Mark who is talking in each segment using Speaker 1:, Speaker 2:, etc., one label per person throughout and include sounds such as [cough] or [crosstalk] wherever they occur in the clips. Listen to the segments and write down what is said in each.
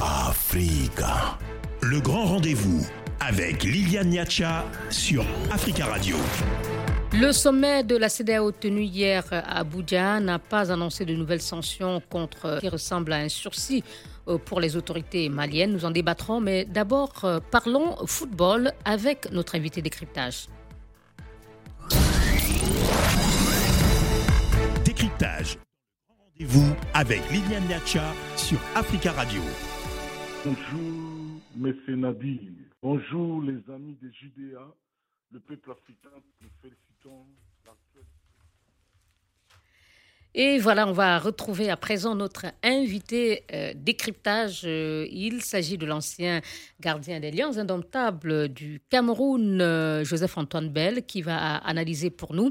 Speaker 1: Africa. Le grand rendez-vous avec Liliane Niacha sur Africa Radio.
Speaker 2: Le sommet de la CDAO tenu hier à Abuja n'a pas annoncé de nouvelles sanctions contre qui ressemble à un sursis euh, pour les autorités maliennes. Nous en débattrons, mais d'abord euh, parlons football avec notre invité décryptage.
Speaker 1: Décryptage. Rendez-vous avec Liliane Niacha sur Africa Radio.
Speaker 3: Bonjour, M. Nadir. Bonjour, les amis de JDA, le peuple africain. Nous félicitons
Speaker 2: Et voilà, on va retrouver à présent notre invité euh, décryptage. Euh, il s'agit de l'ancien gardien des Lions indomptables du Cameroun, euh, Joseph-Antoine Bell, qui va analyser pour nous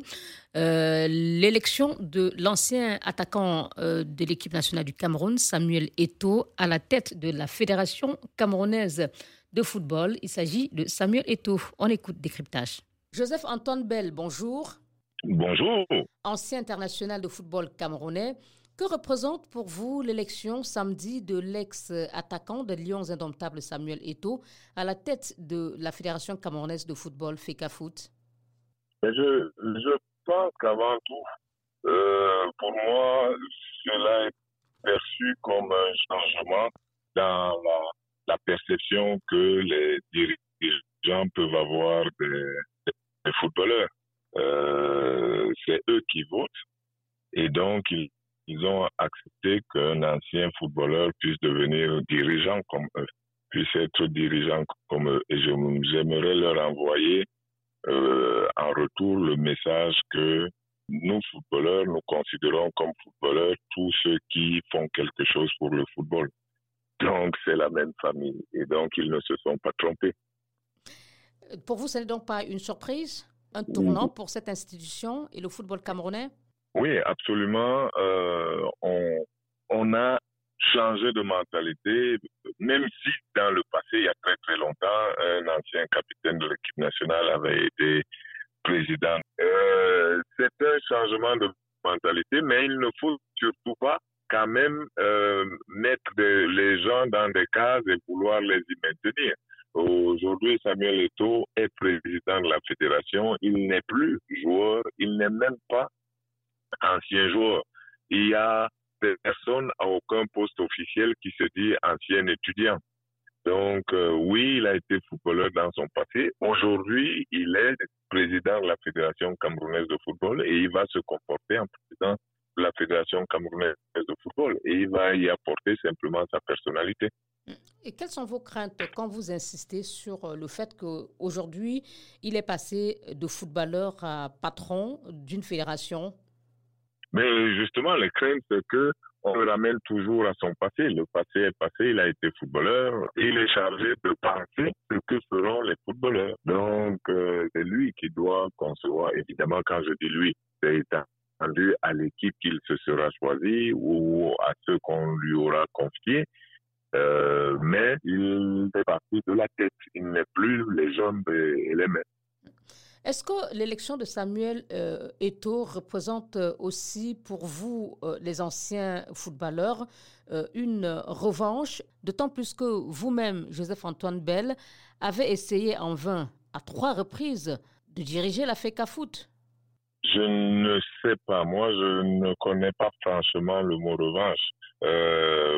Speaker 2: l'élection de l'ancien attaquant de l'équipe nationale du Cameroun, Samuel Eto'o, à la tête de la Fédération camerounaise de football. Il s'agit de Samuel Eto'o. On écoute décryptage. Joseph-Antoine Bell, bonjour.
Speaker 4: Bonjour.
Speaker 2: Ancien international de football camerounais, que représente pour vous l'élection samedi de l'ex-attaquant des Lions indomptables Samuel Eto'o à la tête de la Fédération camerounaise de football FECAFOOT
Speaker 4: je, je pense qu'avant tout, euh, pour moi, cela est perçu comme un changement dans la, perception que les dirigeants peuvent avoir des footballeurs. Euh, c'est eux qui votent. Et donc, ils, ont accepté qu'un ancien footballeur puisse devenir dirigeant comme eux, puisse être dirigeant comme eux. Et j'aimerais leur envoyer euh, en retour le message que nous, footballeurs, nous considérons comme footballeurs tous ceux qui font quelque chose pour le football. Donc, c'est la même famille. Et donc, ils ne se sont pas trompés.
Speaker 2: Pour vous, ce n'est donc pas une surprise? Un tournant pour cette institution et le football camerounais?
Speaker 4: Oui, absolument. Euh, on, on a changé de mentalité, même si dans le passé, il y a très très longtemps, un ancien capitaine de l'équipe nationale avait été président. Euh, c'est un changement de mentalité, mais il ne faut surtout pas quand même euh, mettre les gens dans des cases et vouloir les y maintenir. Aujourd'hui, Samuel Eto'o est président de la fédération. Il n'est plus joueur. Il n'est même pas ancien joueur. Il y a personne à aucun poste officiel qui se dit ancien étudiant. Donc, euh, oui, il a été footballeur dans son passé. Aujourd'hui, il est président de la Fédération camerounaise de football et il va se comporter en président de la Fédération camerounaise de football et il va y apporter simplement sa personnalité.
Speaker 2: Et quelles sont vos craintes quand vous insistez sur euh, le fait qu'aujourd'hui, il est passé de footballeur à patron d'une fédération?
Speaker 4: Mais justement, les craintes, c'est que on le ramène toujours à son passé. Le passé est passé, il a été footballeur. Il est chargé de penser ce que feront les footballeurs. Donc, euh, c'est lui qui doit concevoir. Évidemment, quand je dis lui, c'est attendu à l'équipe qu'il se sera choisi ou à ceux qu'on lui aura confiés. Euh, mais il fait partie de la tête. Il n'est plus les jambes et les mains.
Speaker 2: Est-ce que l'élection de Samuel euh, Eto'o représente euh, aussi pour vous, euh, les anciens footballeurs, une revanche, d'autant plus que vous-même, Joseph-Antoine Bell, avez essayé en vain, à trois reprises, de diriger la FECA Foot?
Speaker 4: Je ne sais pas. Moi, je ne connais pas franchement le mot revanche.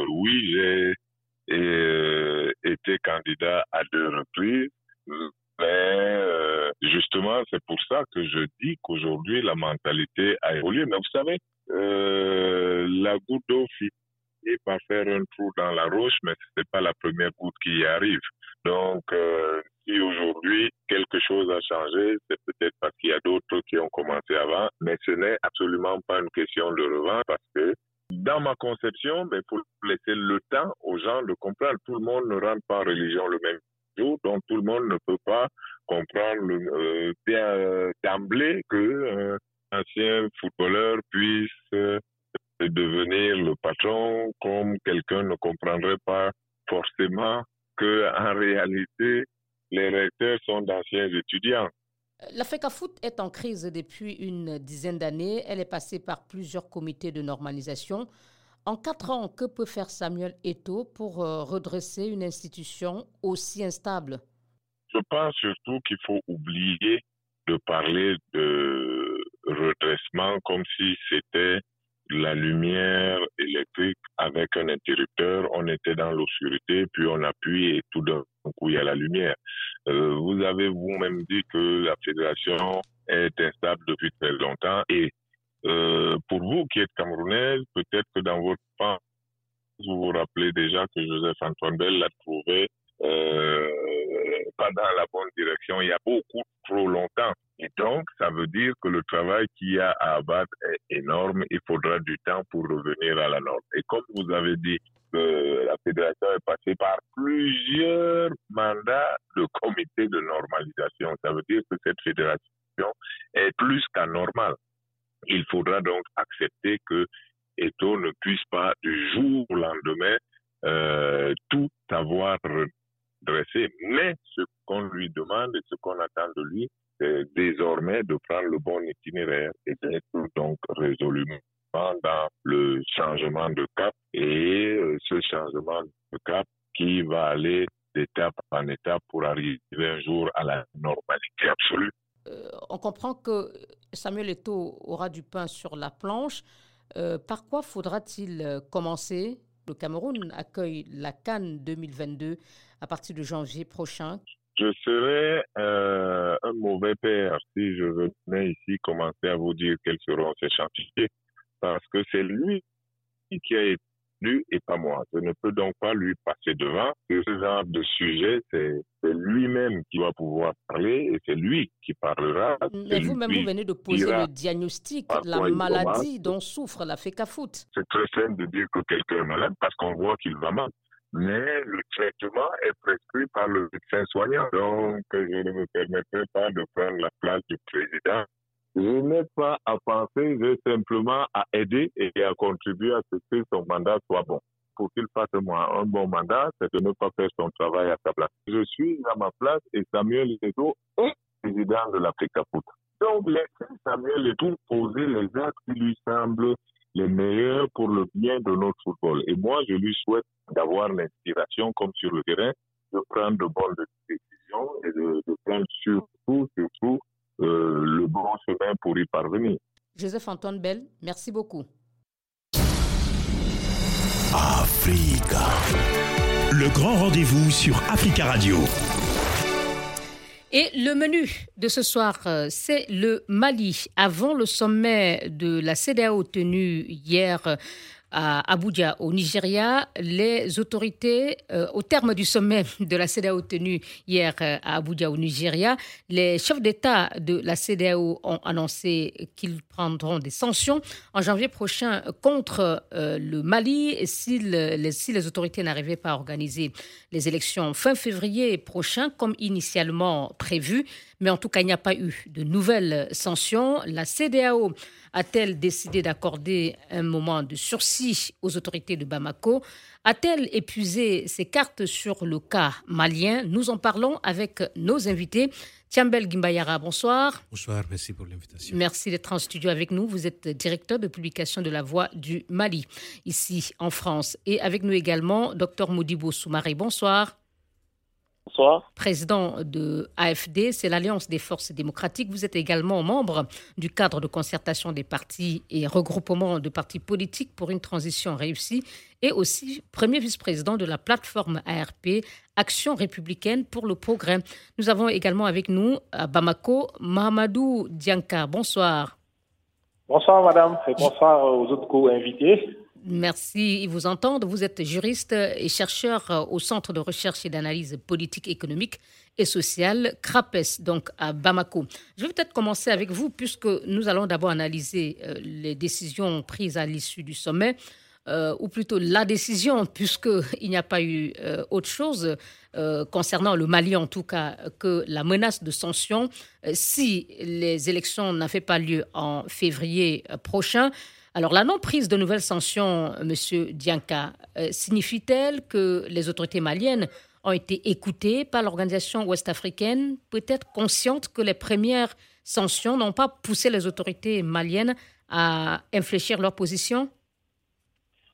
Speaker 4: oui, j'ai et euh, était candidat à deux reprises. Mais euh, justement, c'est pour ça que je dis qu'aujourd'hui, la mentalité a évolué. Mais vous savez, euh, la goutte d'eau finit par faire un trou dans la roche, mais ce n'est pas la première goutte qui y arrive. Donc, euh, si aujourd'hui quelque chose a changé, c'est peut-être parce qu'il y a d'autres qui ont commencé avant, mais ce n'est absolument pas une question de revanche parce que dans ma conception, il ben, faut laisser le temps aux gens de comprendre. Tout le monde ne rentre pas en religion le même jour, donc tout le monde ne peut pas comprendre euh, d'emblée que un ancien footballeur puisse euh, devenir le patron, comme quelqu'un ne comprendrait pas forcément que en réalité les recteurs sont d'anciens étudiants.
Speaker 2: L'Africa Foot est en crise depuis une dizaine d'années. Elle est passée par plusieurs comités de normalisation. En quatre ans, que peut faire Samuel Eto pour euh, redresser une institution aussi instable?
Speaker 4: Je pense surtout qu'il faut oublier de parler de redressement comme si c'était la lumière électrique avec un interrupteur, on était dans l'obscurité, puis on appuie et tout d'un coup il y a la lumière. Euh, vous avez vous-même dit que la fédération est instable depuis très longtemps et euh, pour vous qui êtes camerounaise, peut-être que dans votre temps, vous vous rappelez déjà que Joseph Antoine Bell l'a trouvé euh, pas dans la bonne direction il y a beaucoup trop longtemps. Et donc, ça veut dire que le travail qu'il y a à abattre est énorme. Il faudra du temps pour revenir à la norme. Et comme vous avez dit, la fédération est passée par plusieurs mandats de comité de normalisation. Ça veut dire que cette fédération est plus qu'anormale. Il faudra donc accepter que Eto ne puisse pas du jour au lendemain euh, tout avoir dressé. Mais ce qu'on lui demande et ce qu'on attend de lui, c'est désormais de prendre le bon itinéraire et d'être donc résolument dans le changement de cap et euh, ce changement de cap qui va aller d'étape en étape pour arriver un jour à la normalité absolue.
Speaker 2: Euh, on comprend que Samuel Eto'o aura du pain sur la planche. Euh, par quoi faudra-t-il commencer? Le Cameroun accueille la Cannes 2022 à partir de janvier prochain.
Speaker 4: Je serais un mauvais père si je venais ici commencer à vous dire quels seront ces chantiers parce que c'est lui qui a été élu et pas moi. Je ne peux donc pas lui passer devant. Ce genre de sujet, c'est lui-même qui va pouvoir parler et c'est lui qui parlera.
Speaker 2: Mais vous-même, vous venez de poser le diagnostic, la maladie dont souffre la FECAFOOT.
Speaker 4: C'est très simple de dire que quelqu'un est malade parce qu'on voit qu'il va mal. Mais le traitement est prescrit par le médecin soignant. Donc, je ne me permettrai pas de prendre la place du président je n'ai pas à penser, j'ai simplement à aider et à contribuer à ce que son mandat soit bon. Pour qu'il fasse un bon mandat, c'est de ne pas faire son travail à sa place. Je suis à ma place et Samuel Leto est président de l'Afrique Foot. Donc, laissez Samuel Leto poser les actes qui lui semblent les meilleurs pour le bien de notre football. Et moi, je lui souhaite d'avoir l'inspiration, comme sur le terrain, de prendre de bonnes décisions et de, de prendre surtout, surtout, euh, le bon chemin pour y parvenir.
Speaker 2: Joseph Antoine Bell, merci beaucoup.
Speaker 1: Africa. Le grand rendez-vous sur Africa Radio.
Speaker 2: Et le menu de ce soir, euh, c'est le Mali. Avant le sommet de la CDAO tenu hier à Abuja, au Nigeria. Les autorités, euh, au terme du sommet de la CDAO tenu hier euh, à Abuja, au Nigeria, les chefs d'État de la CDAO ont annoncé qu'ils prendront des sanctions en janvier prochain contre euh, le Mali si les, si les autorités n'arrivaient pas à organiser les élections fin février prochain, comme initialement prévu. Mais en tout cas, il n'y a pas eu de nouvelles sanctions. La CDAO a-t-elle décidé d'accorder un moment de sursis aux autorités de Bamako? A-t-elle épuisé ses cartes sur le cas malien? Nous en parlons avec nos invités. Tiambel Gimbayara, bonsoir.
Speaker 5: Bonsoir, merci pour l'invitation.
Speaker 2: Merci d'être en studio avec nous. Vous êtes directeur de publication de La Voix du Mali, ici en France. Et avec nous également, docteur Modibo Soumaré. Bonsoir.
Speaker 6: Bonsoir.
Speaker 2: Président de AFD, c'est l'Alliance des forces démocratiques. Vous êtes également membre du cadre de concertation des partis et regroupement de partis politiques pour une transition réussie et aussi premier vice-président de la plateforme ARP, Action républicaine pour le progrès. Nous avons également avec nous à Bamako Mahamadou Dianka. Bonsoir.
Speaker 6: Bonsoir madame et bonsoir aux autres co-invités.
Speaker 2: Merci, ils vous entendent. Vous êtes juriste et chercheur euh, au Centre de recherche et d'analyse politique, économique et sociale, CRAPES, donc à Bamako. Je vais peut-être commencer avec vous, puisque nous allons d'abord analyser euh, les décisions prises à l'issue du sommet. Euh, ou plutôt la décision, [laughs] puisqu'il n'y a pas eu autre chose concernant le Mali, en tout cas, que la menace de sanctions si les élections n'avaient pas lieu en février prochain. Alors, la non-prise de nouvelles sanctions, Monsieur Dianka, euh, signifie-t-elle que les autorités maliennes ont été écoutées par l'organisation ouest-africaine, peut-être consciente que les premières sanctions n'ont pas poussé les autorités maliennes à infléchir leur position?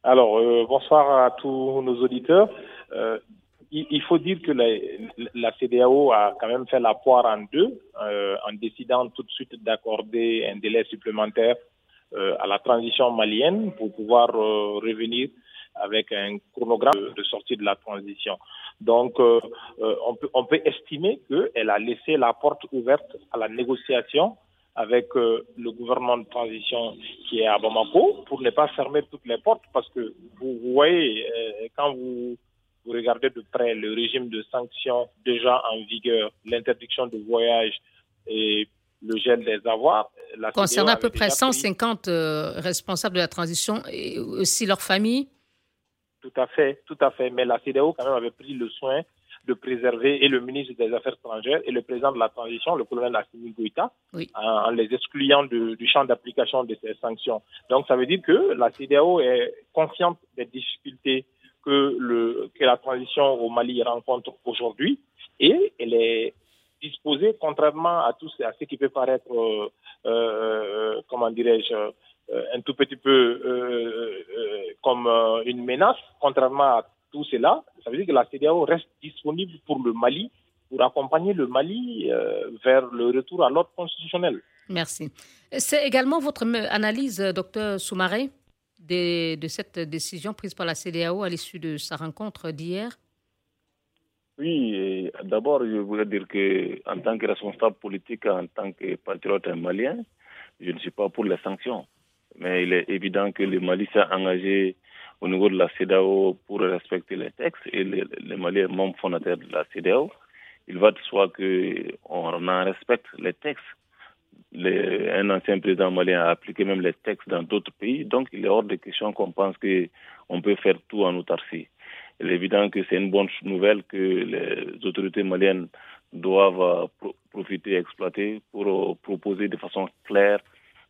Speaker 6: Alors, euh, bonsoir à tous nos auditeurs. Euh, il, faut dire que la, CDAO a quand même fait la poire en deux en décidant tout de suite d'accorder un délai supplémentaire à la transition malienne pour pouvoir revenir avec un chronogramme de sortie de la transition. Donc, on, peut, on peut estimer qu'elle a laissé la porte ouverte à la négociation avec euh, le gouvernement de transition qui est à Bamako pour ne pas fermer toutes les portes parce que vous, voyez, euh, quand vous, vous, regardez de près le régime de sanctions déjà en vigueur, l'interdiction de voyage et le gel des avoirs.
Speaker 2: La Concernant à peu près 150 euh, responsables de la transition et aussi leurs familles
Speaker 6: Tout à fait, tout à fait. Mais la CDAO quand même avait pris le soin de préserver et le ministre des Affaires étrangères et le président de la transition, le colonel Assimi Goïta, en, les excluant du champ d'application de ces sanctions. Donc ça veut dire que la CDAO est consciente des difficultés que, le, que la transition au Mali rencontre aujourd'hui et elle est disposée, contrairement à, tout, à ce qui peut paraître, euh, euh, comment dirais-je, euh, un tout petit peu comme une menace, contrairement à tout cela, ça veut dire que la CDAO reste disponible pour le Mali, pour accompagner le Mali euh, vers le retour à l'ordre constitutionnel.
Speaker 2: Merci. C'est également votre analyse, docteur Soumaré, de, de cette décision prise par la CDAO à l'issue de sa rencontre d'hier?
Speaker 5: Oui, d'abord, je voudrais dire que en tant que responsable politique, en tant que patriote malien, je ne suis pas pour les sanctions. Mais il est évident que le Mali s'est engagé au niveau de la CEDAO pour respecter les textes et les, les Maliens membres fondateurs de la CEDAO. Il va de soi qu'on en respecte les textes. un ancien président malien a appliqué même les textes dans d'autres pays, donc il est hors de question qu'on pense qu'on peut faire tout en autarcie. Il est évident que c'est une bonne nouvelle que les autorités maliennes doivent profiter et exploiter pour proposer de façon claire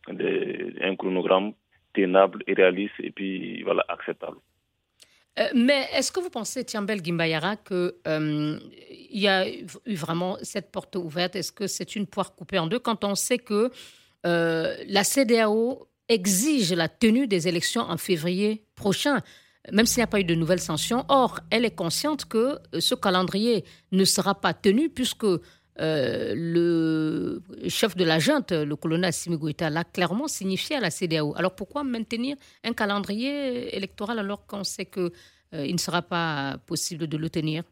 Speaker 5: un chronogramme tenable et réaliste et puis voilà, acceptable.
Speaker 2: Euh, mais est-ce que vous pensez, Tiambel Gimbayara, qu'il euh, y a eu vraiment cette porte ouverte? Est-ce que c'est une poire coupée en deux? Quand on sait que euh, la CDAO exige la tenue des élections en février prochain même s'il n'y a pas eu de nouvelles sanctions. Or, elle est consciente que ce calendrier ne sera pas tenu puisque euh, le chef de la junte, le colonel Assimi l'a clairement signifié à la CDAO. Alors pourquoi maintenir un calendrier électoral alors qu'on sait qu'il euh, ne sera pas possible de le tenir?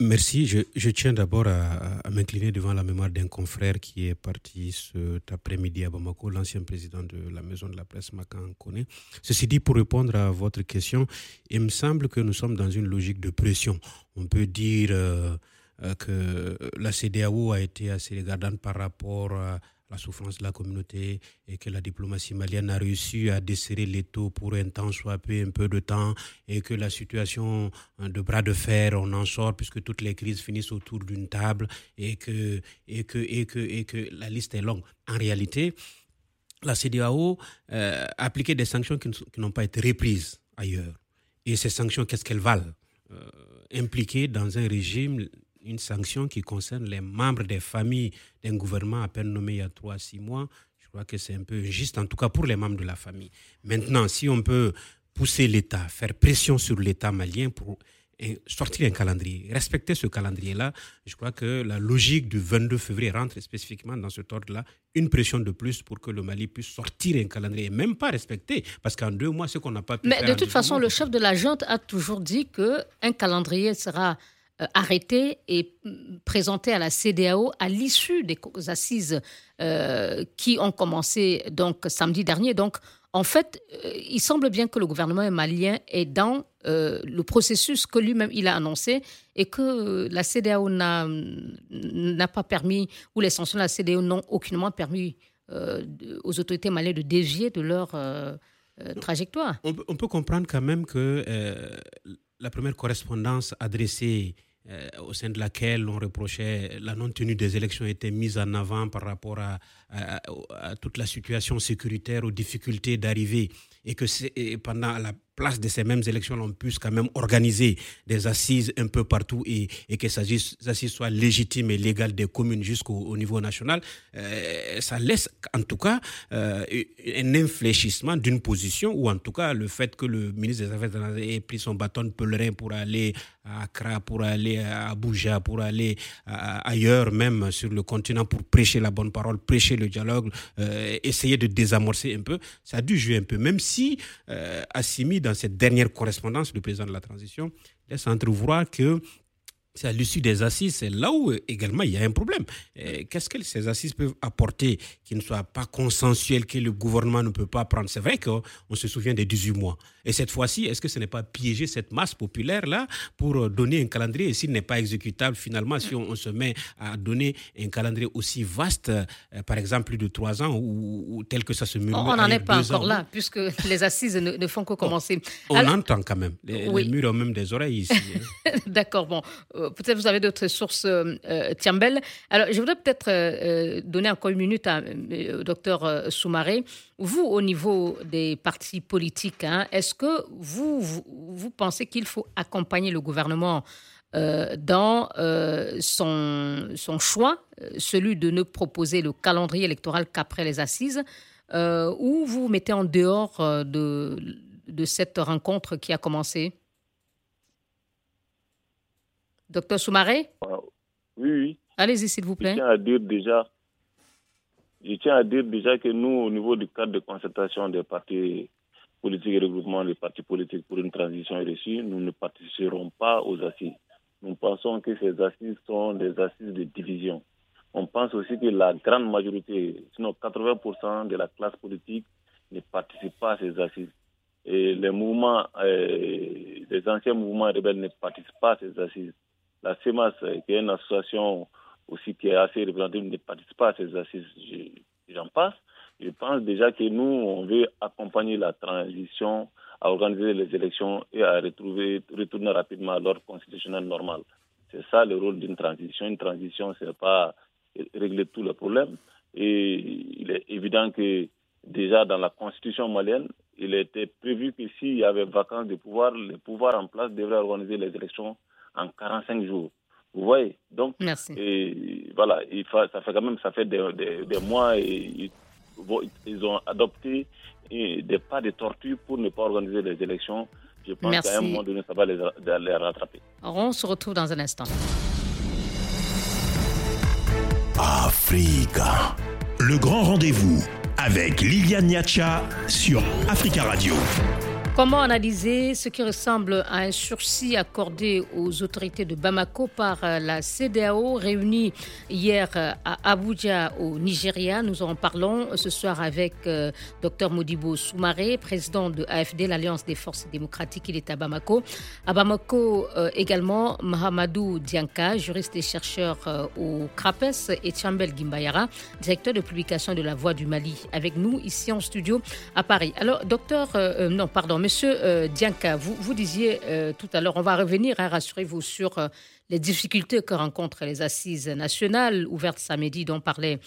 Speaker 7: Merci. Je, tiens d'abord à, m'incliner devant la mémoire d'un confrère qui est parti cet après-midi à Bamako, l'ancien président de la maison de la presse Macan Kone. Ceci dit, pour répondre à votre question, il me semble que nous sommes dans une logique de pression. On peut dire euh, euh, que la CDAO a été assez regardante par rapport à la souffrance de la communauté et que la diplomatie malienne a réussi à desserrer les taux pour un temps, soit peu, un peu de temps, et que la situation de bras de fer, on en sort puisque toutes les crises finissent autour d'une table et que, et, que, et, que, et que la liste est longue. En réalité, la CDAO euh, a appliqué des sanctions qui n'ont pas été reprises ailleurs. Et ces sanctions, qu'est-ce qu'elles valent? Euh, Impliquées dans un régime une sanction qui concerne les membres des familles d'un gouvernement à peine nommé il y a trois, six mois, je crois que c'est un peu juste, en tout cas pour les membres de la famille. Maintenant, si on peut pousser l'État, faire pression sur l'État malien pour sortir un calendrier, respecter ce calendrier-là, je crois que la logique du 22 février rentre spécifiquement dans ce ordre-là, une pression de plus pour que le Mali puisse sortir un calendrier, même pas respecté, parce qu'en deux mois, ce qu'on n'a pas pu
Speaker 2: Mais de toute façon, le chef de la junte a toujours dit qu'un calendrier sera arrêté et présenté à la CDAO à l'issue des assises euh, qui ont commencé donc samedi dernier. Donc, en fait, euh, il semble bien que le gouvernement malien est dans le processus que lui-même il a annoncé et que la CDAO n'a pas permis, ou les sanctions de la CDAO n'ont aucunement permis aux autorités maliennes de dévier de leur trajectoire.
Speaker 7: On, on, peut comprendre quand même que la première correspondance adressée euh, au sein de laquelle on reprochait la non-tenue des élections était mise en avant par rapport à, toute la situation sécuritaire, aux difficultés d'arriver. Et que pendant la place de ces mêmes élections, on puisse quand même organiser des assises un peu partout et, et que ces assises soient légitimes et légales des communes jusqu'au niveau national, euh, ça laisse en tout cas euh, un infléchissement d'une position ou en tout cas le fait que le ministre des Affaires étrangères ait pris son bâton de pèlerin pour aller à Accra, pour aller à Abuja, pour aller ailleurs même sur le continent pour prêcher la bonne parole, prêcher le dialogue, euh, essayer de désamorcer un peu, ça a dû jouer un peu, même si Assimi dans cette dernière correspondance, le président de la transition laisse entrevoir que c'est à l'issue des assises, c'est là où également il y a un problème. Qu'est-ce que ces assises peuvent apporter qui ne soit pas consensuel, que le gouvernement ne peut pas prendre? C'est vrai qu'on se souvient des 18 mois. Et cette fois-ci, est-ce que ce n'est pas piéger cette masse populaire-là pour donner un calendrier? Et s'il n'est pas exécutable, finalement, si on, se met à donner un calendrier aussi vaste, euh, par exemple plus de trois ans, ou, tel que ça se murmure.
Speaker 2: On n'en est pas encore là, puisque [laughs] les assises ne, font que commencer.
Speaker 7: On, entend quand même. Les, murs ont même des oreilles ici.
Speaker 2: Hein. [laughs] D'accord, bon. Euh, peut-être vous avez d'autres sources, euh, euh Tiambel. Alors, je voudrais peut-être donner encore une minute à, au docteur Soumaré. Vous, au niveau des partis politiques, hein, est-ce que vous, vous, pensez qu'il faut accompagner le gouvernement euh, dans euh, son, son choix, euh, celui de ne proposer le calendrier électoral qu'après les assises, ou vous vous mettez en dehors de, de cette rencontre qui a commencé? Docteur Soumaré
Speaker 5: Oui, oui.
Speaker 2: Allez-y, s'il vous plaît.
Speaker 5: Je tiens à dire déjà je tiens à dire déjà que nous, au niveau du cadre de concertation des partis politiques et regroupement des partis politiques pour une transition réussie, nous ne participerons pas aux assises. Nous pensons que ces assises sont des assises de division. On pense aussi que la grande majorité, sinon 80% de la classe politique ne participe pas à ces assises. Et les mouvements, euh, les anciens mouvements rebelles ne participent pas à ces assises. La CEMAS, qui est une association aussi qui est assez représentatif, ne participe pas à ces assises. J'en passe. Je pense déjà que nous, on veut accompagner la transition, à organiser les élections et à retrouver, retourner rapidement à l'ordre constitutionnel normal. C'est ça le rôle d'une transition. Une transition, c'est pas régler tous les problèmes. Et il est évident que déjà dans la constitution malienne, il était prévu que s'il y avait vacances de pouvoir, le pouvoir en place devrait organiser les élections en 45 jours. Vous voyez Donc, Et voilà, il ça fait quand même ça fait des, mois et ils, ont adopté des pas de tortue pour ne pas organiser les élections. Je pense qu'à un moment donné, ça va les, les rattraper.
Speaker 2: On se retrouve dans un instant.
Speaker 1: Africa. Le grand rendez-vous avec Liliane Niacha sur Africa Radio.
Speaker 2: Comment analyser ce qui ressemble à un sursis accordé aux autorités de Bamako par euh, la CDAO réunie hier euh, à Abuja au Nigeria? Nous en parlons ce soir avec euh, Dr Modibo Soumaré, président de AFD, l'Alliance des forces démocratiques. Il est à Bamako. À Bamako également, Mahamadou Dianka, juriste et chercheur au CRAPES, et Chambel Gimbayara, directeur de publication de La Voix du Mali, avec nous ici en studio à Paris. Alors, docteur, non, pardon, Monsieur euh, Dianka, vous, vous disiez euh, tout à l'heure, on va revenir, hein, rassurez-vous, sur euh, les difficultés que rencontrent les assises nationales ouvertes samedi dont parlait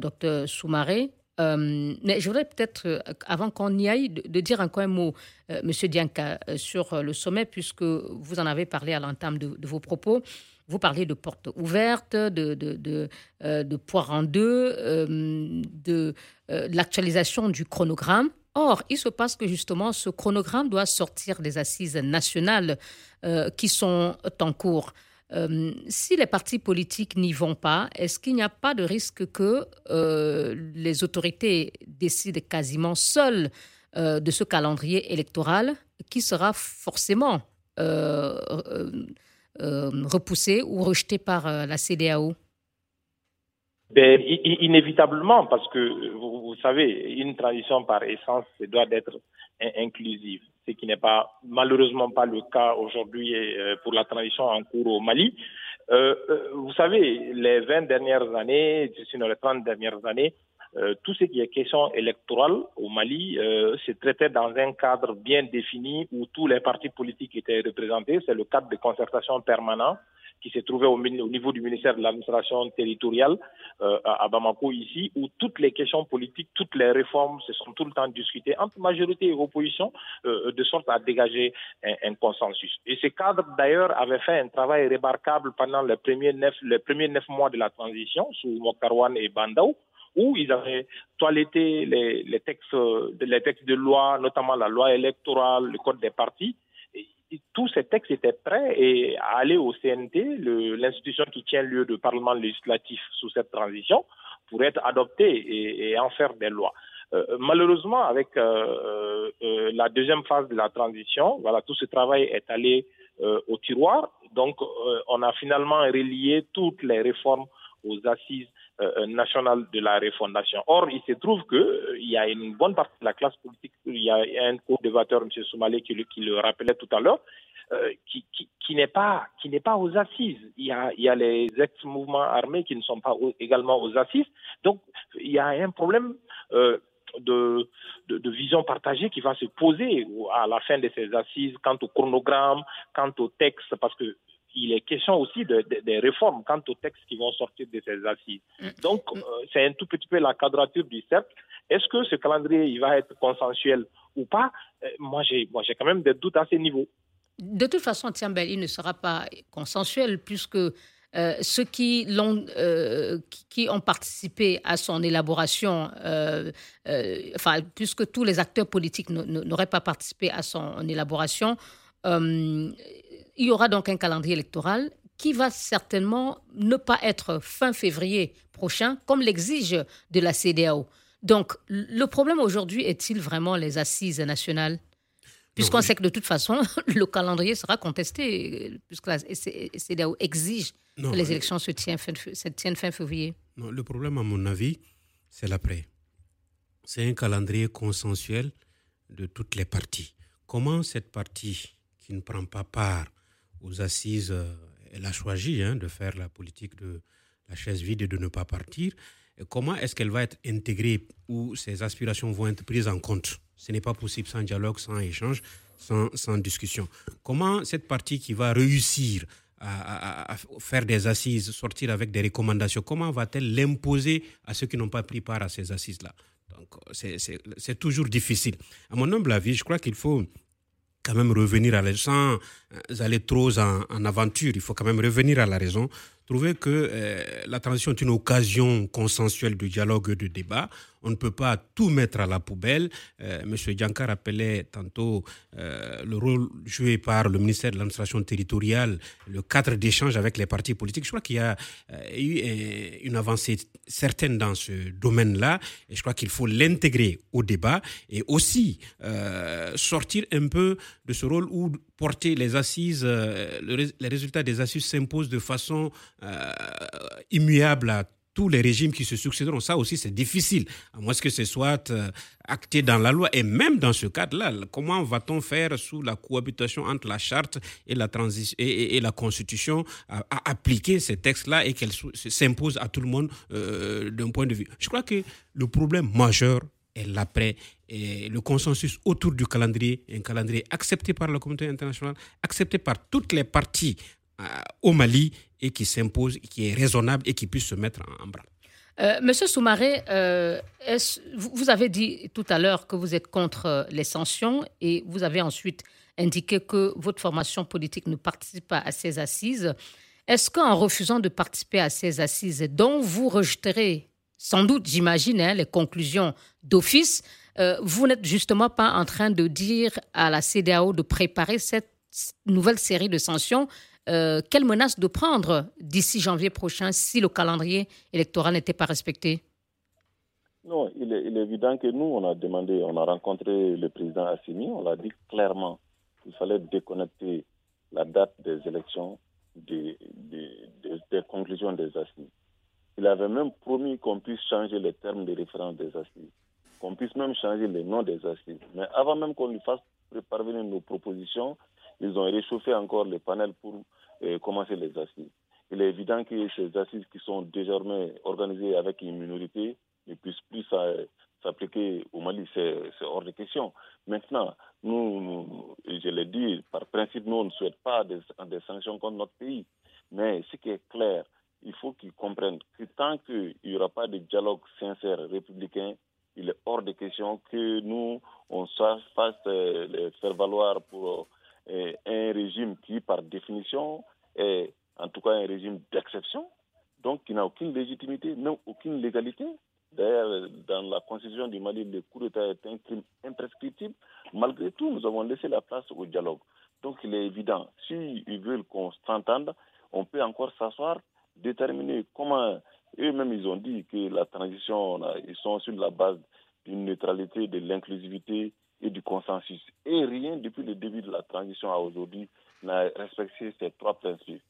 Speaker 2: docteur Soumaré. mais je voudrais peut-être, avant qu'on y aille, de, dire encore un mot, Monsieur Dianka, sur le sommet, puisque vous en avez parlé à l'entame de, vos propos. Vous parlez de portes ouvertes, de, de, de, poire en deux, de l'actualisation du chronogramme. Or, il se passe que justement, ce chronogramme doit sortir des assises nationales euh, qui sont en cours. Euh, si les partis politiques n'y vont pas, est-ce qu'il n'y a pas de risque que euh, les autorités décident quasiment seules de ce calendrier électoral qui sera forcément repoussé ou rejeté par la CDAO
Speaker 6: ben, Inévitablement, parce que vous, savez, une transition par essence doit être inclusive, ce qui n'est pas malheureusement pas le cas aujourd'hui euh, pour la transition en cours au Mali. Euh, euh, vous savez, les 20 dernières années, sinon les 30 dernières années, tout ce qui est question électorale au Mali se traitait dans un cadre bien défini où tous les partis politiques étaient représentés. C'est le cadre de concertation permanent qui se trouvait au, niveau du ministère de l'administration territoriale euh, à Bamako ici, où toutes les questions politiques, toutes les réformes se sont tout le temps discutées entre majorité et opposition, euh, de sorte à dégager un, consensus. Et ce cadre, d'ailleurs, avait fait un travail remarquable pendant les premiers neuf, les premiers neuf mois de la transition sous Mokarwan et Bandao, où ils avaient toiletté les, les, textes, les textes de loi, notamment la loi électorale, le code des partis, tous ces textes étaient prêts et à aller au CNT, l'institution qui tient lieu de parlement législatif sous cette transition, pour être adoptés et, en faire des lois. Euh, malheureusement, avec euh, euh, la deuxième phase de la transition, voilà, tout ce travail est allé au tiroir. Donc, on a finalement relié toutes les réformes aux assises euh, nationales de la refondation. Or, il se trouve qu'il euh, y a une bonne partie de la classe politique, il y a un co-débatteur, M. Soumalé, qui le, rappelait tout à l'heure, euh, qui, n'est pas aux assises. Il y a, les ex-mouvements armés qui ne sont pas également aux assises. Donc, il y a un problème de, de, vision partagée qui va se poser à la fin de ces assises quant au chronogramme, quant au texte, parce que il est question aussi de, des réformes quant aux textes qui vont sortir de ces assises. Mm. Donc, euh, c'est un tout petit peu la quadrature du cercle. Est-ce que ce calendrier il va être consensuel ou pas? Euh, Moi, j'ai quand même des doutes à ce niveau.
Speaker 2: De toute façon, Tiambel, il ne sera pas consensuel puisque euh, ceux qui, l'ont, qui, ont participé à son élaboration, enfin, puisque tous les acteurs politiques n'auraient pas participé à son élaboration, il y aura donc un calendrier électoral qui va certainement ne pas être fin février prochain, comme l'exige de la CDAO. Donc, le problème aujourd'hui est-il vraiment les assises nationales? Puisqu'on sait que de toute façon, [laughs] le calendrier sera contesté, puisque la CDAO exige que les élections se tiennent, fin, se tiennent fin février.
Speaker 7: Non, le problème, à mon avis, c'est l'après. C'est un calendrier consensuel de toutes les parties. Comment cette partie qui ne prend pas part aux assises, euh, elle a choisi hein, de faire la politique de la chaise vide et de ne pas partir. comment est-ce qu'elle va être intégrée ou ses aspirations vont être prises en compte? Ce n'est pas possible sans dialogue, sans échange, sans, discussion. Comment cette partie qui va réussir à, faire des assises, sortir avec des recommandations, comment va-t-elle l'imposer à ceux qui n'ont pas pris part à ces assises-là? Donc, c'est toujours difficile. À mon humble avis, je crois qu'il faut quand même revenir à la sans aller trop en, en, aventure. Il faut quand même revenir à la raison, trouver que euh, la transition est une occasion consensuelle de dialogue et de débat. On ne peut pas tout mettre à la poubelle. Euh, Monsieur Dianka rappelait tantôt euh, le rôle joué par le ministère de l'administration territoriale, le cadre d'échange avec les partis politiques. Je crois qu'il y a eu une avancée certaine dans ce domaine-là et je crois qu'il faut l'intégrer au débat et aussi sortir un peu de ce rôle où porter les assises, les résultats des assises s'imposent de façon euh, immuable à tous les régimes qui se succéderont. Ça aussi, c'est difficile, à moins que ce soit euh, acté dans la loi. Et même dans ce cadre-là, comment va-t-on faire sous la cohabitation entre la charte et la, transition, et, la Constitution à, appliquer ces textes-là et qu'elles s'imposent à tout le monde euh, d'un point de vue? Je crois que le problème majeur est l'après et le consensus autour du calendrier, un calendrier accepté par la communauté internationale, accepté par toutes les parties au Mali et qui s'impose, qui est raisonnable et qui puisse se mettre en, bras.
Speaker 2: Euh, Monsieur Soumaré, euh, vous avez dit tout à l'heure que vous êtes contre les sanctions et vous avez ensuite indiqué que votre formation politique ne participe pas à ces assises. Est-ce qu'en refusant de participer à ces assises, dont vous rejeterez sans doute, j'imagine, hein, les conclusions d'office, vous n'êtes justement pas en train de dire à la CDAO de préparer cette nouvelle série de sanctions euh, quelle menace de prendre d'ici janvier prochain si le calendrier électoral n'était pas respecté?
Speaker 5: Non, il est, évident que nous, on a demandé, on a rencontré le président Assimi, on l'a dit clairement qu'il fallait déconnecter la date des élections des, des, conclusions des assises. Il avait même promis qu'on puisse changer les termes de référence des assises, qu'on puisse même changer les noms des assises. Mais avant même qu'on lui fasse parvenir nos propositions, ils ont réchauffé encore les panels pour euh, commencer les assises. Il est évident que ces assises qui sont désormais organisées avec une minorité ne puissent plus s'appliquer au Mali, c'est hors de question. Maintenant, nous, je l'ai dit, par principe, nous, on ne souhaite pas des, sanctions contre notre pays. Mais ce qui est clair, il faut qu'ils comprennent que tant qu'il n'y aura pas de dialogue sincère républicain, il est hors de question que nous, on fasse euh, faire valoir pour un régime qui, par définition, est en tout cas un régime d'exception, donc qui n'a aucune légitimité, non aucune légalité. D'ailleurs, dans la constitution du Mali, le coup d'État est un crime imprescriptible. Malgré tout, nous avons laissé la place au dialogue. Donc, il est évident, s'ils veulent qu'on s'entende, on peut encore s'asseoir, déterminer comment eux-mêmes ils ont dit que la transition, ils sont sur la base d'une neutralité, de l'inclusivité et du consensus. Et rien depuis le début de la transition à aujourd'hui n'a respecté ces trois principes.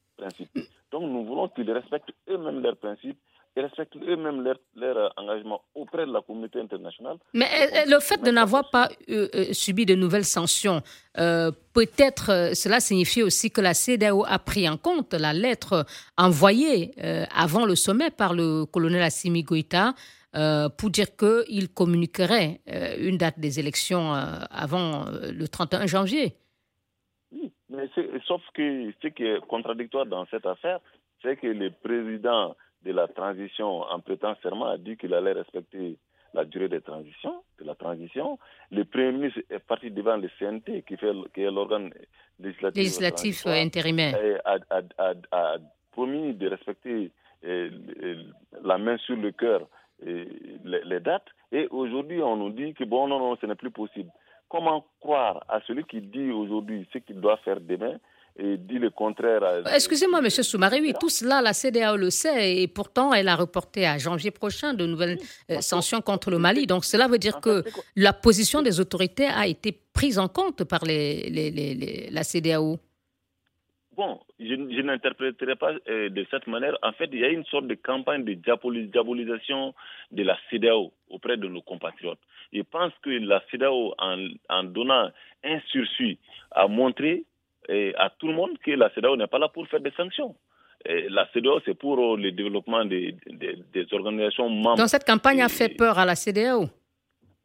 Speaker 5: Donc nous voulons qu'ils respectent eux-mêmes leurs principes et respectent eux-mêmes leur, leur, engagement auprès de la communauté internationale.
Speaker 2: Mais euh, le fait de n'avoir pas euh, euh, subi de nouvelles sanctions, peut-être cela signifie aussi que la CDAO a pris en compte la lettre envoyée avant le sommet par le colonel Assimi Goïta pour dire qu'il communiquerait une date des élections avant le 31 janvier.
Speaker 5: Oui, mais sauf que ce qui est contradictoire dans cette affaire, c'est que le président de la transition en prêtant serment a dit qu'il allait respecter la durée de transition, de la transition. Le Premier ministre est parti devant le CNT, qui, fait, qui est l'organe législatif,
Speaker 2: législatif intérimaire.
Speaker 5: A, a, a, promis de respecter euh, la main sur le cœur les, les, dates. Et aujourd'hui, on nous dit que bon, non, non, ce n'est plus possible. Comment croire à celui qui dit aujourd'hui ce qu'il doit faire demain et dit le contraire.
Speaker 2: Excusez-moi, M. Soumaré, oui, tout cela, la CDAO le sait, et pourtant, elle a reporté à janvier prochain de nouvelles euh, sanctions contre le Mali. Donc, cela veut dire que la position des autorités a été prise en compte par les, les, la CDAO.
Speaker 5: Bon, je, n'interpréterai pas euh, de cette manière. En fait, il y a une sorte de campagne de diabolisation de la CDAO auprès de nos compatriotes. Je pense que la CDAO, en, en donnant un sursis, a montré et à tout le monde que la CEDEAO n'est pas là pour faire des sanctions. Et la CEDEAO, c'est pour euh, le développement des, des, organisations membres.
Speaker 2: Donc cette campagne a fait peur à la CEDEAO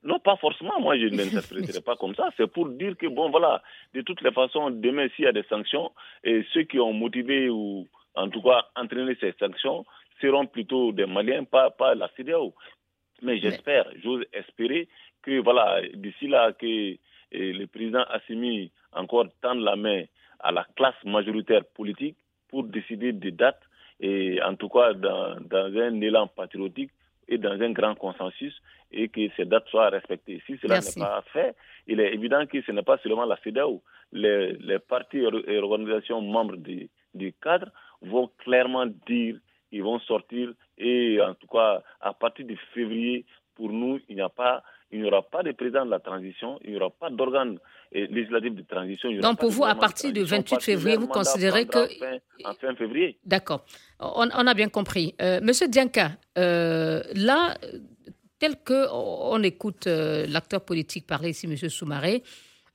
Speaker 5: non, pas forcément. Moi, je ne l'interpréterai pas comme ça. C'est pour dire que, bon, voilà, de toutes les façons, demain, s'il y a des sanctions, et ceux qui ont motivé ou, en tout cas, entraîné ces sanctions seront plutôt des Maliens, pas, pas la CEDEAO. Mais j'espère, j'ose espérer que, voilà, d'ici là, que le président Assimi encore tendre la main à la classe majoritaire politique pour décider des dates et en tout cas dans, dans un élan patriotique et dans un grand consensus et que ces dates soient respectées. Si cela n'est pas fait, il est évident que ce n'est pas seulement la CEDAO. Les, les partis et organisations membres du, du cadre vont clairement dire ils vont sortir et en tout cas à partir de février, pour nous, il n'y a pas il n'y aura pas de président de la transition, il n'y aura pas d'organe législatif de transition.
Speaker 2: Donc pour vous, à partir du 28 février, vous considérez que...
Speaker 5: En fin, février.
Speaker 2: D'accord, on, a bien compris. Euh, Monsieur Dianka, euh, là, tel que on écoute euh, l'acteur politique parler ici, Monsieur Soumaré,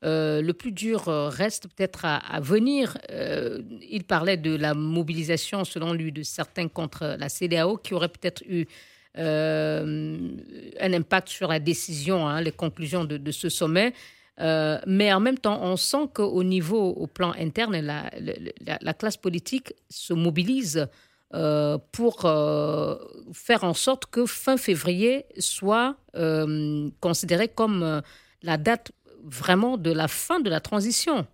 Speaker 2: le plus dur reste peut-être à, à, venir. il parlait de la mobilisation, selon lui, de certains contre la CDAO, qui aurait peut-être eu euh, un impact sur la décision, hein, les conclusions de, ce sommet. Euh, mais en même temps, on sent qu'au niveau, au plan interne, la, la, classe politique se mobilise euh, pour faire en sorte que fin février soit considéré comme la date vraiment de la fin de la transition.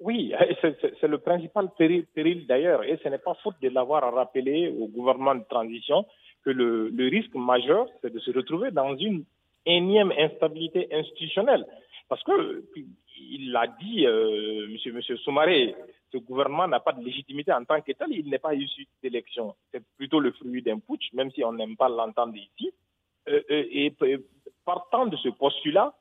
Speaker 6: Oui, c'est le principal péril, d'ailleurs, et ce n'est pas faute de l'avoir rappelé au gouvernement de transition que le, risque majeur, c'est de se retrouver dans une énième instabilité institutionnelle. Parce que, il l'a dit, euh, monsieur, monsieur Soumaré, ce gouvernement n'a pas de légitimité en tant qu'État, il n'est pas issu d'élection. C'est plutôt le fruit d'un putsch, même si on n'aime pas l'entendre ici. Euh, euh et partant de ce postulat,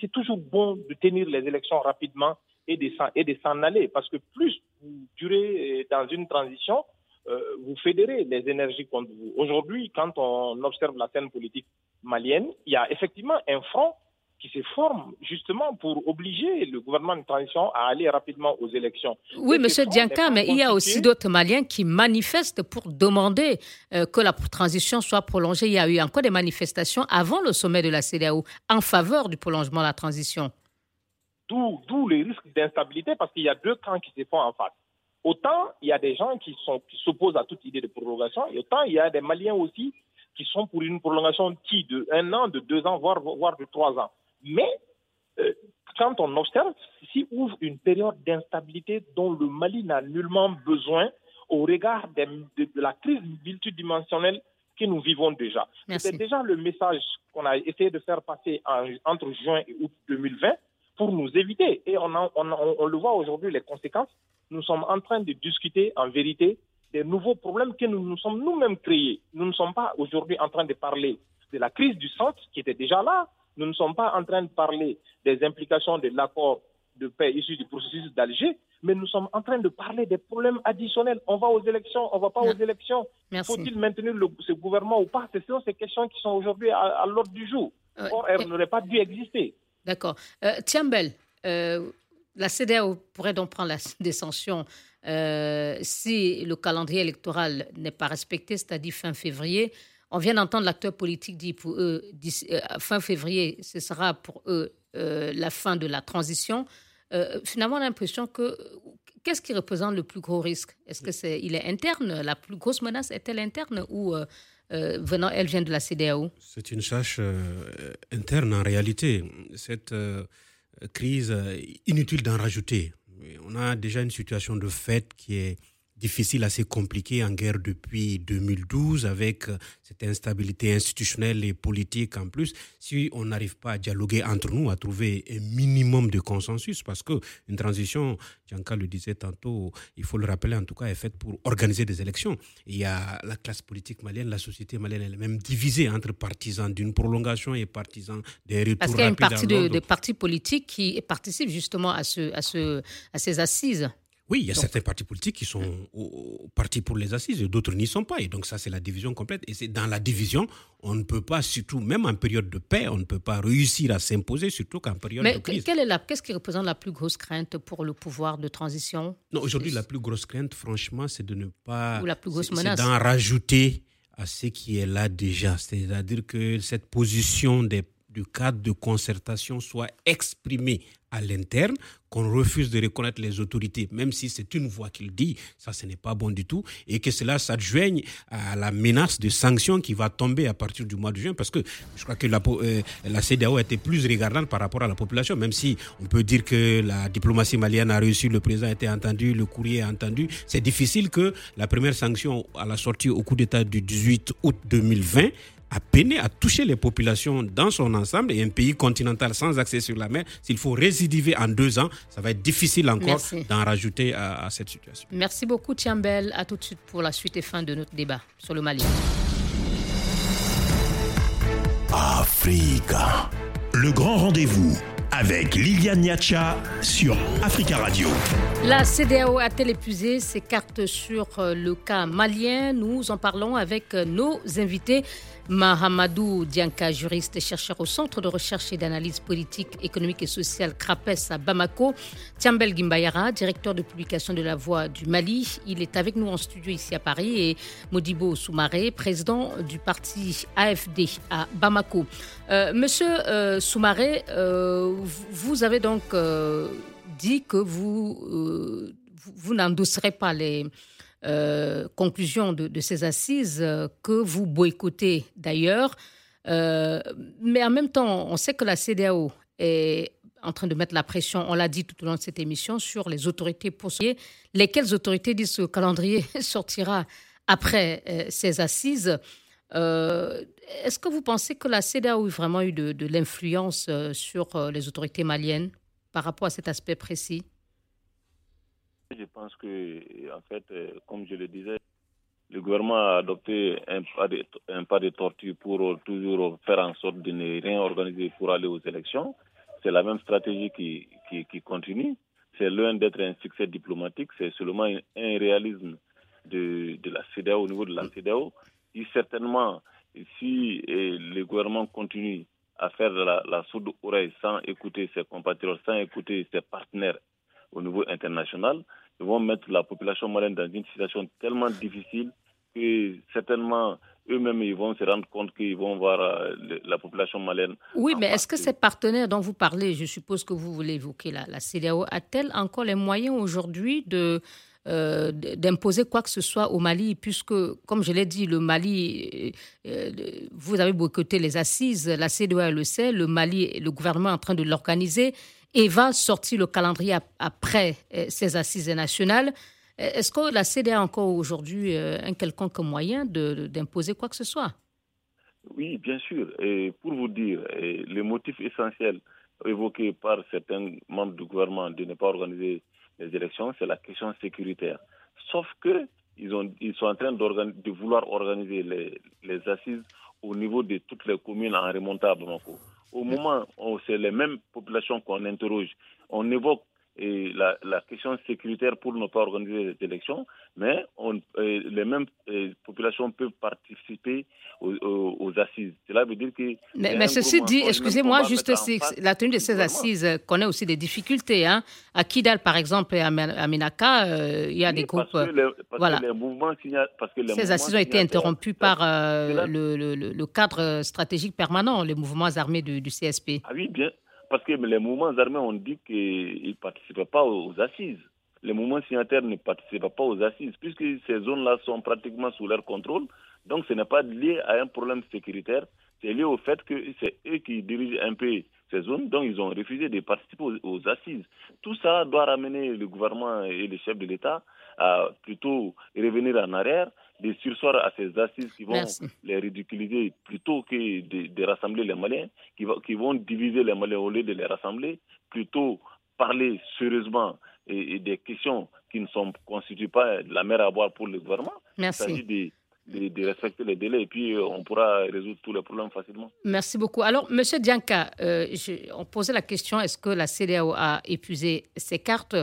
Speaker 6: c'est toujours bon de tenir les élections rapidement et de s'en aller, parce que plus vous durez euh, dans une transition, euh, vous fédérez les énergies contre vous. Aujourd'hui, quand on observe la scène politique malienne, il y a effectivement un front qui se forme justement pour obliger le gouvernement de transition à aller rapidement aux élections.
Speaker 2: Oui, Monsieur Dianka, mais il y a aussi d'autres Maliens qui manifestent pour demander euh, que la transition soit prolongée. Il y a eu encore des manifestations avant le sommet de la CDAO en faveur du prolongement de la transition.
Speaker 6: D'où les risques d'instabilité parce qu'il y a deux camps qui se font en face. autant il y a des gens qui s'opposent à toute idée de prolongation, et autant il y a des Maliens aussi qui sont pour une prolongation qui de un an, de deux ans, voire, voire de trois ans. Mais euh, quand on observe, ici ouvre une période d'instabilité dont le Mali n'a nullement besoin au regard de, la crise multidimensionnelle que nous vivons déjà. C'est déjà le message qu'on a essayé de faire passer entre juin et août 2020 pour nous éviter. Et on, on le voit aujourd'hui, les conséquences. Nous sommes en train de discuter en vérité des nouveaux problèmes que nous nous sommes nous-mêmes créés. Nous ne sommes pas aujourd'hui en train de parler de la crise du centre qui était déjà là. Nous ne sommes pas en train de parler des implications de l'accord de paix issu du processus d'Alger, mais nous sommes en train de parler des problèmes additionnels. On va aux élections, on ne va pas aux élections. Faut-il maintenir ce gouvernement ou pas? Ce sont ces questions qui sont aujourd'hui à, l'ordre du jour. Or, elles n'auraient pas dû exister.
Speaker 2: D'accord. Euh, Tiambel, euh, la CDAO pourrait donc prendre la, [laughs] des sanctions euh, si le calendrier électoral n'est pas respecté, c'est-à-dire fin février. On vient d'entendre l'acteur politique dire pour eux, euh, fin février, ce sera pour eux euh, la fin de la transition. finalement, on a l'impression que qu'est-ce qui représente le plus gros risque? Est-ce que c'est il est interne? La plus grosse menace est-elle interne? Ou venant, elle vient de la CDAO
Speaker 7: C'est une charge interne en réalité. Cette crise, inutile d'en rajouter. On a déjà une situation de fait qui est difficile, assez compliqué en guerre depuis 2012 avec euh, cette instabilité institutionnelle et politique en plus. Si on n'arrive pas à dialoguer entre nous, à trouver un minimum de consensus, parce que une transition, Gianca le disait tantôt, il faut le rappeler en tout cas, est faite pour organiser des élections. Il y a la classe politique malienne, la société malienne, elle est même divisée entre partisans d'une prolongation et partisans des retours
Speaker 2: Parce qu'il y a une partie de, partis politiques qui participent justement à, ce, à, ce, à ces assises.
Speaker 7: Oui, il y a certains partis politiques qui sont partis pour les assises et d'autres n'y sont pas. Et donc ça, c'est la division complète. Et c'est dans la division, on ne peut pas, surtout même en période de paix, on ne peut pas réussir à s'imposer, surtout qu'en période de crise.
Speaker 2: Mais qu'est-ce qui représente la plus grosse crainte pour le pouvoir de transition?
Speaker 7: Non, aujourd'hui, la plus grosse crainte, franchement, c'est de ne pas...
Speaker 2: Ou la plus grosse menace?
Speaker 7: d'en rajouter à ce qui est là déjà. C'est-à-dire que cette position des du cadre de concertation soit exprimée à l'interne, qu'on refuse de reconnaître les autorités, même si c'est une voix qu'il dit, ça ce n'est pas bon du tout, et que cela s'adjoigne à la menace de sanctions qui va tomber à partir du mois de juin, parce que je crois que la, euh, la CDAO était plus regardante par rapport à la population, même si on peut dire que la diplomatie malienne a réussi, le président a été entendu, le courrier a entendu, c'est difficile que la première sanction à la sortie au coup d'État du 18 août 2020 a peiné à toucher les populations dans son ensemble et un pays continental sans accès sur la mer, s'il faut résidiver en deux ans, ça va être difficile encore d'en rajouter à, cette situation.
Speaker 2: Merci beaucoup Tiambel. À tout de suite pour la suite et fin de notre débat sur le Mali.
Speaker 1: Africa. Le grand rendez-vous avec Liliane Niacha sur Africa Radio.
Speaker 2: La CDAO a-t-elle épuisé ses cartes sur euh, le cas malien? Nous en parlons avec euh, nos invités. Mahamadou Dianka, juriste et chercheur au Centre de recherche et d'analyse politique, économique et sociale CRAPES à Bamako. Tiambel Gimbayara, directeur de publication de La Voix du Mali. Il est avec nous en studio ici à Paris. Et Modibo Soumaré, président du parti AFD à Bamako. Euh, monsieur euh, Soumaré, euh, vous avez donc dit que vous, vous n'endosserez pas les euh, conclusion de, ces assises euh, que vous boycottez d'ailleurs. Euh, mais en même temps, on sait que la CDAO est en train de mettre la pression, on l'a dit tout au long de cette émission, sur les autorités pour lesquelles autorités disent que le calendrier [laughs] sortira après ces assises. Est-ce que vous pensez que la CDAO a vraiment eu de, de l'influence sur les autorités maliennes par rapport à cet aspect précis?
Speaker 5: Je pense que, en fait, euh, comme je le disais, le gouvernement a adopté un pas de, tortue pour toujours faire en sorte de ne rien organiser pour aller aux élections. C'est la même stratégie qui, continue. C'est loin d'être un succès diplomatique, c'est seulement un, réalisme de, la CDAO au niveau de la CDAO. Et certainement, si le gouvernement continue à faire la sourde oreille sans écouter ses compatriotes, sans écouter ses partenaires au niveau international, ils vont mettre la population malienne dans une situation tellement difficile que certainement eux-mêmes ils vont se rendre compte qu'ils vont voir euh, la population malienne.
Speaker 2: Oui, mais est-ce que ces partenaires dont vous parlez, je suppose que vous voulez évoquer la, la CDAO, a-t-elle encore les moyens aujourd'hui de d'imposer quoi que ce soit au Mali, puisque, comme je l'ai dit, le Mali, vous avez boycotté les assises, la CEDEAO le sait, le Mali, le gouvernement est en train de l'organiser et va sortir le calendrier après ces assises nationales. Est-ce que la CEDEAO a encore aujourd'hui un quelconque moyen d'imposer quoi que ce soit?
Speaker 5: Oui, bien sûr. Et pour vous dire, les motifs essentiels évoqués par certains membres du gouvernement de ne pas organiser les élections, c'est la question sécuritaire. Sauf que ils, ont, ils sont en train de vouloir organiser les, assises au niveau de toutes les communes en remontant à Bamako. Au moment où c'est les mêmes populations qu'on interroge, on évoque et la, la, question sécuritaire pour ne pas organiser les élections, mais on, les mêmes populations peuvent participer aux, aux, assises. Cela veut dire que...
Speaker 2: Mais, ceci dit, excusez-moi, juste la tenue de ces assises connaît aussi des difficultés. Hein. À Kidal, par exemple, et à Minaka, euh, il y a des groupes... voilà. les mouvements parce que ces assises ont été interrompues par euh, le, le, le, cadre stratégique permanent, les mouvements armés du, du CSP.
Speaker 5: Ah oui, bien, parce que les mouvements armés ont dit qu'ils ne participaient pas aux assises. Les mouvements signataires ne participaient pas aux assises, puisque ces zones-là sont pratiquement sous leur contrôle. Donc ce n'est pas lié à un problème sécuritaire, c'est lié au fait que c'est eux qui dirigent un peu ces zones, donc ils ont refusé de participer aux, assises. Tout ça doit ramener le gouvernement et les chefs de l'État à plutôt revenir en arrière des sursoirs à ces assises qui vont les ridiculiser plutôt que de, rassembler les Maliens, qui, qui, vont diviser les Maliens au lieu de les rassembler, plutôt parler sérieusement et, des questions qui ne sont, constituent pas la mer à boire pour le gouvernement.
Speaker 2: Merci.
Speaker 5: Il s'agit de, respecter les délais et puis euh, on pourra résoudre tous les problèmes facilement.
Speaker 2: Merci beaucoup. Alors, Monsieur Dianka, euh, on posait la question est-ce que la CDAO a épuisé ses cartes?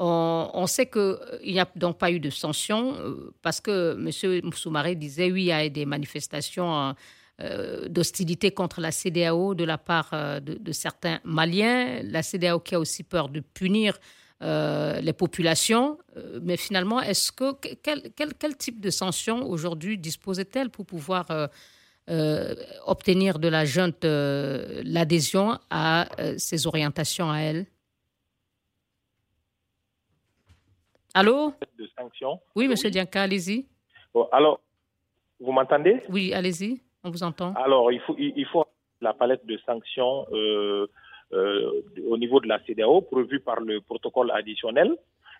Speaker 2: On, sait qu'il euh, n'y a donc pas eu de sanctions euh, parce que M. Soumaré disait oui, il y a des manifestations euh, d'hostilité contre la CDAO de la part de, certains Maliens. La CDAO qui a aussi peur de punir les populations. mais finalement, est-ce que quel, type de sanctions aujourd'hui disposait-elle pour pouvoir obtenir de la junte l'adhésion à ses orientations à elle? Allô?
Speaker 6: De sanctions.
Speaker 2: Oui, monsieur Dianka, allez-y.
Speaker 6: alors, vous m'entendez?
Speaker 2: Oui, allez-y, on vous entend.
Speaker 6: Alors, il faut, il faut la palette de sanctions euh, euh, au niveau de la CDAO prévue par le protocole additionnel.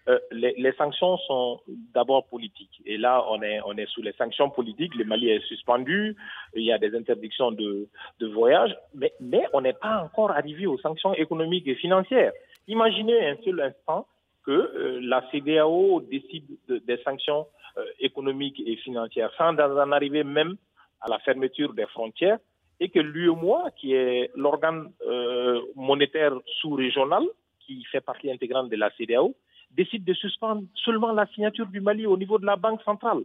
Speaker 6: Euh, les, sanctions sont d'abord politiques. Et là, on est, on est sous les sanctions politiques. Le Mali est suspendu. Il y a des interdictions de, de voyage. Mais, mais on n'est pas encore arrivé aux sanctions économiques et financières. Imaginez un seul instant que euh, la CDAO décide des sanctions euh, économiques et financières sans en arriver même à la fermeture des frontières et que l'UEMOA, qui est l'organe euh, monétaire sous-régional qui fait partie intégrante de la CDAO, décide de suspendre seulement la signature du Mali au niveau de la Banque centrale.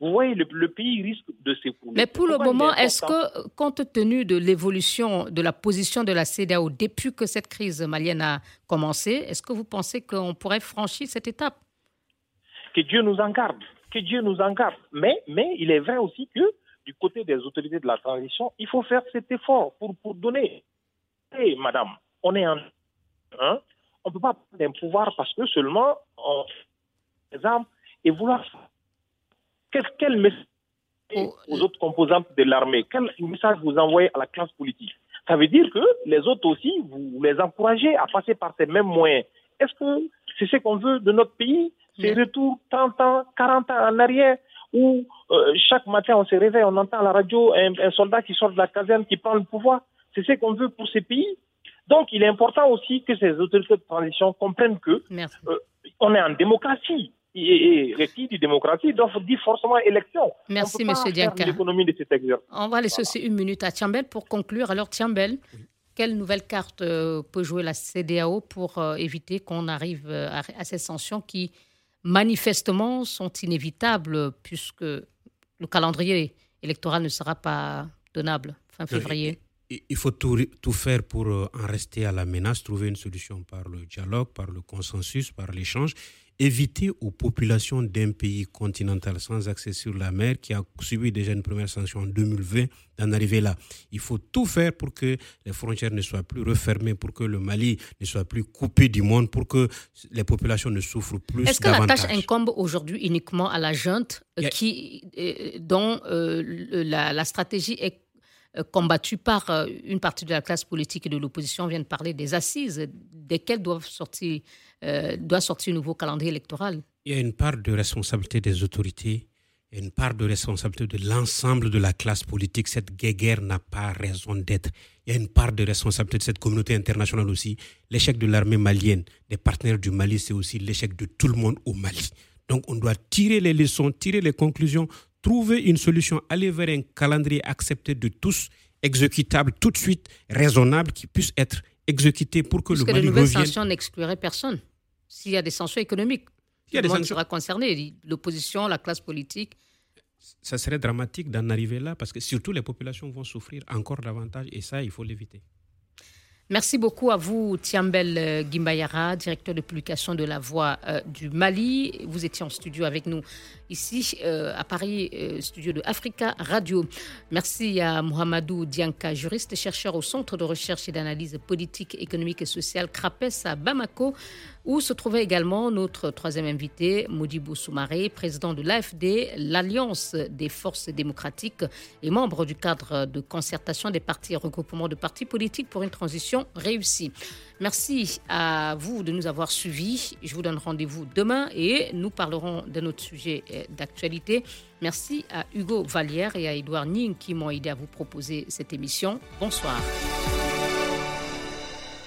Speaker 6: Vous voyez, le, pays risque de s'écrouler.
Speaker 2: Mais pour le moment, est-ce que, compte tenu de l'évolution de la position de la CDAO depuis que cette crise malienne a commencé, est-ce que vous pensez qu'on pourrait franchir cette étape?
Speaker 6: Que Dieu nous en garde, que Dieu nous en garde. Mais, mais il est vrai aussi que du côté des autorités de la transition, il faut faire cet effort pour, pour donner. Hey, madame, on est en. Hein, on ne peut pas prendre un pouvoir parce que seulement on les armes et vouloir quel message oh, aux autres composantes de l'armée? Quel message vous envoyez à la classe politique? Ça veut dire que les autres aussi, vous les encouragez à passer par ces mêmes moyens. Est-ce que c'est ce qu'on veut de notre pays? Ces retours 30 ans, 40 ans en arrière où euh, chaque matin on se réveille, on entend à la radio un, soldat qui sort de la caserne, qui prend le pouvoir. C'est ce qu'on veut pour ces pays. Donc il est important aussi que ces autorités de transition comprennent que euh, on est en démocratie et, qui dit démocratie doit dire forcément élection.
Speaker 2: Merci, M. Dianka. On va laisser aussi une minute à Tiambel pour conclure. Alors, Tiambel, quelle nouvelle carte euh, peut jouer la CDAO pour euh, éviter qu'on arrive euh, à, ces sanctions qui, manifestement, sont inévitables puisque le calendrier électoral ne sera pas tenable fin février?
Speaker 7: il faut tout, tout, faire pour en rester à la menace, trouver une solution par le dialogue, par le consensus, par l'échange éviter aux populations d'un pays continental sans accès sur la mer, qui a subi déjà une première sanction en 2020, d'en arriver là. Il faut tout faire pour que les frontières ne soient plus refermées, pour que le Mali ne soit plus coupé du monde, pour que les populations ne souffrent plus.
Speaker 2: Est-ce que la tâche incombe aujourd'hui uniquement à la junte, qui, euh, dont euh, la, la stratégie est combattu par euh, une partie de la classe politique et de l'opposition. On vient de parler des assises, desquelles doivent sortir, euh, doit sortir un nouveau calendrier électoral.
Speaker 7: Il y a une part de responsabilité des autorités et une part de responsabilité de l'ensemble de la classe politique. Cette guerre n'a pas raison d'être. Il y a une part de responsabilité de cette communauté internationale aussi. L'échec de l'armée malienne, des partenaires du Mali, c'est aussi l'échec de tout le monde au Mali. Donc on doit tirer les leçons, tirer les conclusions, trouver une solution, aller vers un calendrier accepté de tous, exécutable tout de suite, raisonnable, qui puisse être exécuté pour que
Speaker 2: Parce
Speaker 7: le
Speaker 2: que
Speaker 7: Mali
Speaker 2: les nouvelles
Speaker 7: revienne.
Speaker 2: sanctions n'excluraient personne. S'il y a des sanctions économiques,
Speaker 7: Il y a
Speaker 2: tout le monde sera concerné. L'opposition, la classe politique.
Speaker 7: Ça serait dramatique d'en arriver là parce que surtout les populations vont souffrir encore davantage et ça, il faut l'éviter.
Speaker 2: Merci beaucoup à vous, Tiambel euh, Gimbayara, directeur de publication de La Voix euh, du Mali. Vous étiez en studio avec nous ici euh, à Paris, euh, studio de Africa Radio. Merci à Mohamedou Dianka, juriste chercheur au Centre de recherche et d'analyse politique, économique et sociale CRAPES à Bamako, où se trouvait également notre troisième invité, Modibo Soumaré, président de l'AFD, l'Alliance des forces démocratiques et membre du cadre de concertation des partis et regroupements de partis politiques pour une transition réussie. Merci à vous de nous avoir suivis. Je vous donne rendez-vous demain et nous parlerons d'un autre sujet euh, d'actualité. Merci à Hugo Vallière et à Édouard Ning qui m'ont aidé à vous proposer cette émission. Bonsoir.